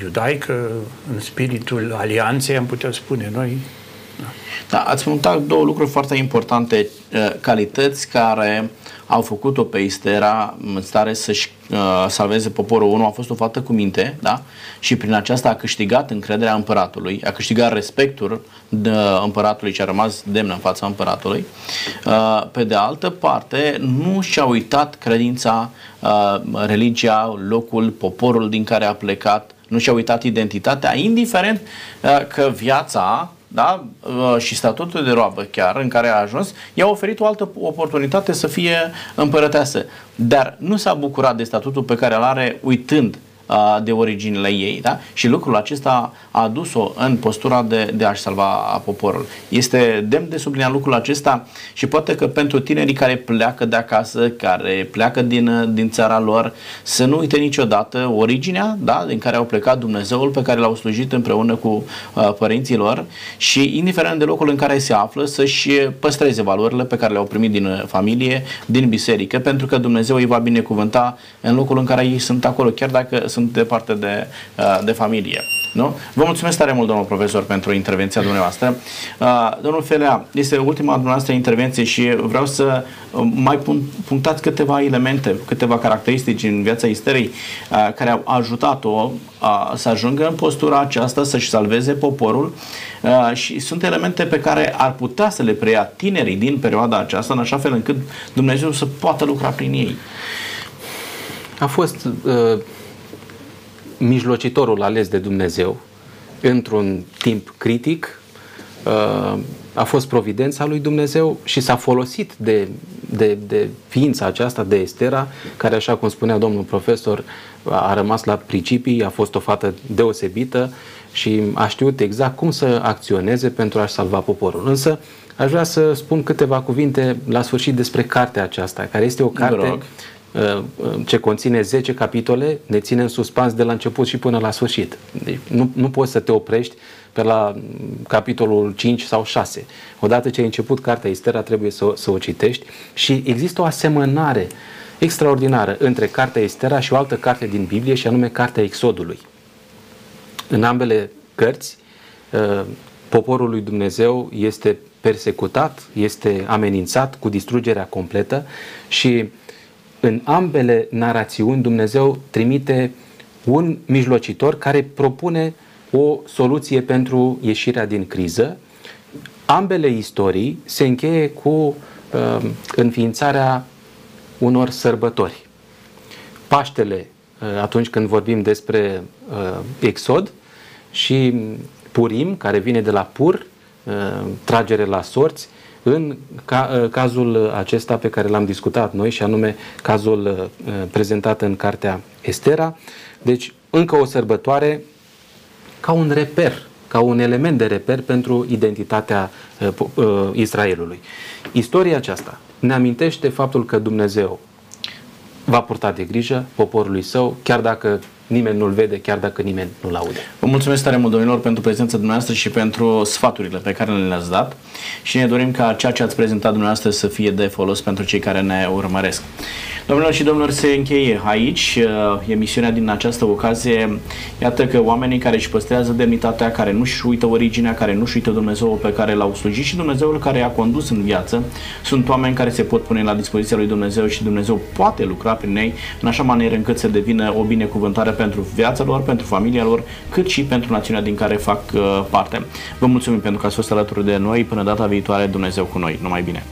iudaică în spiritul alianței, am putea spune noi, da, ați punctat două lucruri foarte importante, uh, calități care au făcut-o pe Istera în stare să-și uh, salveze poporul. Unul a fost o fată cu minte, da? Și prin aceasta a câștigat încrederea împăratului, a câștigat respectul de împăratului și a rămas demnă în fața împăratului. Uh, pe de altă parte, nu și-a uitat credința, uh, religia, locul, poporul din care a plecat, nu și-a uitat identitatea, indiferent uh, că viața da? Uh, și statutul de roabă chiar în care a ajuns, i-a oferit o altă oportunitate să fie împărăteasă. Dar nu s-a bucurat de statutul pe care îl are uitând de originile ei. Da? Și lucrul acesta a adus-o în postura de, de a-și salva poporul. Este demn de subliniat lucrul acesta și poate că pentru tinerii care pleacă de acasă, care pleacă din, din țara lor, să nu uite niciodată originea da? din care au plecat Dumnezeul pe care l-au slujit împreună cu uh, părinții lor și indiferent de locul în care se află să-și păstreze valorile pe care le-au primit din familie, din biserică, pentru că Dumnezeu îi va binecuvânta în locul în care ei sunt acolo, chiar dacă sunt departe de, uh, de familie. Nu? Vă mulțumesc tare mult, domnul profesor, pentru intervenția dumneavoastră. Uh, domnul Felea, este ultima dumneavoastră intervenție și vreau să uh, mai punctați câteva elemente, câteva caracteristici în viața isterei care au ajutat-o să ajungă în postura aceasta, să-și salveze poporul și sunt elemente pe care ar putea să le preia tinerii din perioada aceasta, în așa fel încât Dumnezeu să poată lucra prin ei. A fost uh, mijlocitorul ales de Dumnezeu într-un timp critic uh, a fost providența lui Dumnezeu și s-a folosit de, de, de ființa aceasta, de Estera, care, așa cum spunea domnul profesor, a rămas la principii, a fost o fată deosebită și a știut exact cum să acționeze pentru a-și salva poporul. Însă, aș vrea să spun câteva cuvinte la sfârșit despre cartea aceasta, care este o carte Uh, ce conține 10 capitole, ne ține în suspans de la început și până la sfârșit. Deci nu, nu poți să te oprești pe la mm, capitolul 5 sau 6. Odată ce ai început cartea Istera, trebuie să, să o citești și există o asemănare extraordinară între cartea Istera și o altă carte din Biblie, și anume cartea Exodului. În ambele cărți, uh, poporul lui Dumnezeu este persecutat, este amenințat cu distrugerea completă și în ambele narațiuni Dumnezeu trimite un mijlocitor care propune o soluție pentru ieșirea din criză. Ambele istorii se încheie cu uh, înființarea unor sărbători. Paștele, uh, atunci când vorbim despre uh, Exod, și Purim, care vine de la pur, uh, tragere la sorți, în ca, uh, cazul acesta pe care l-am discutat noi și anume cazul uh, prezentat în cartea Estera. Deci încă o sărbătoare ca un reper, ca un element de reper pentru identitatea uh, Israelului. Istoria aceasta ne amintește faptul că Dumnezeu va purta de grijă poporului său, chiar dacă nimeni nu-l vede, chiar dacă nimeni nu-l aude. Vă mulțumesc tare mult, domnilor, pentru prezența dumneavoastră și pentru sfaturile pe care le-ați dat și ne dorim ca ceea ce ați prezentat dumneavoastră să fie de folos pentru cei care ne urmăresc. Domnilor și domnilor, se încheie aici uh, emisiunea din această ocazie. Iată că oamenii care își păstrează demnitatea, care nu-și uită originea, care nu-și uită Dumnezeul pe care l-au slujit și Dumnezeul care i-a condus în viață, sunt oameni care se pot pune la dispoziția lui Dumnezeu și Dumnezeu poate lucra prin ei în așa manieră încât să devină o binecuvântare pentru viața lor, pentru familia lor, cât și pentru națiunea din care fac uh, parte. Vă mulțumim pentru că ați fost alături de noi. Până data viitoare, Dumnezeu cu noi. Numai bine!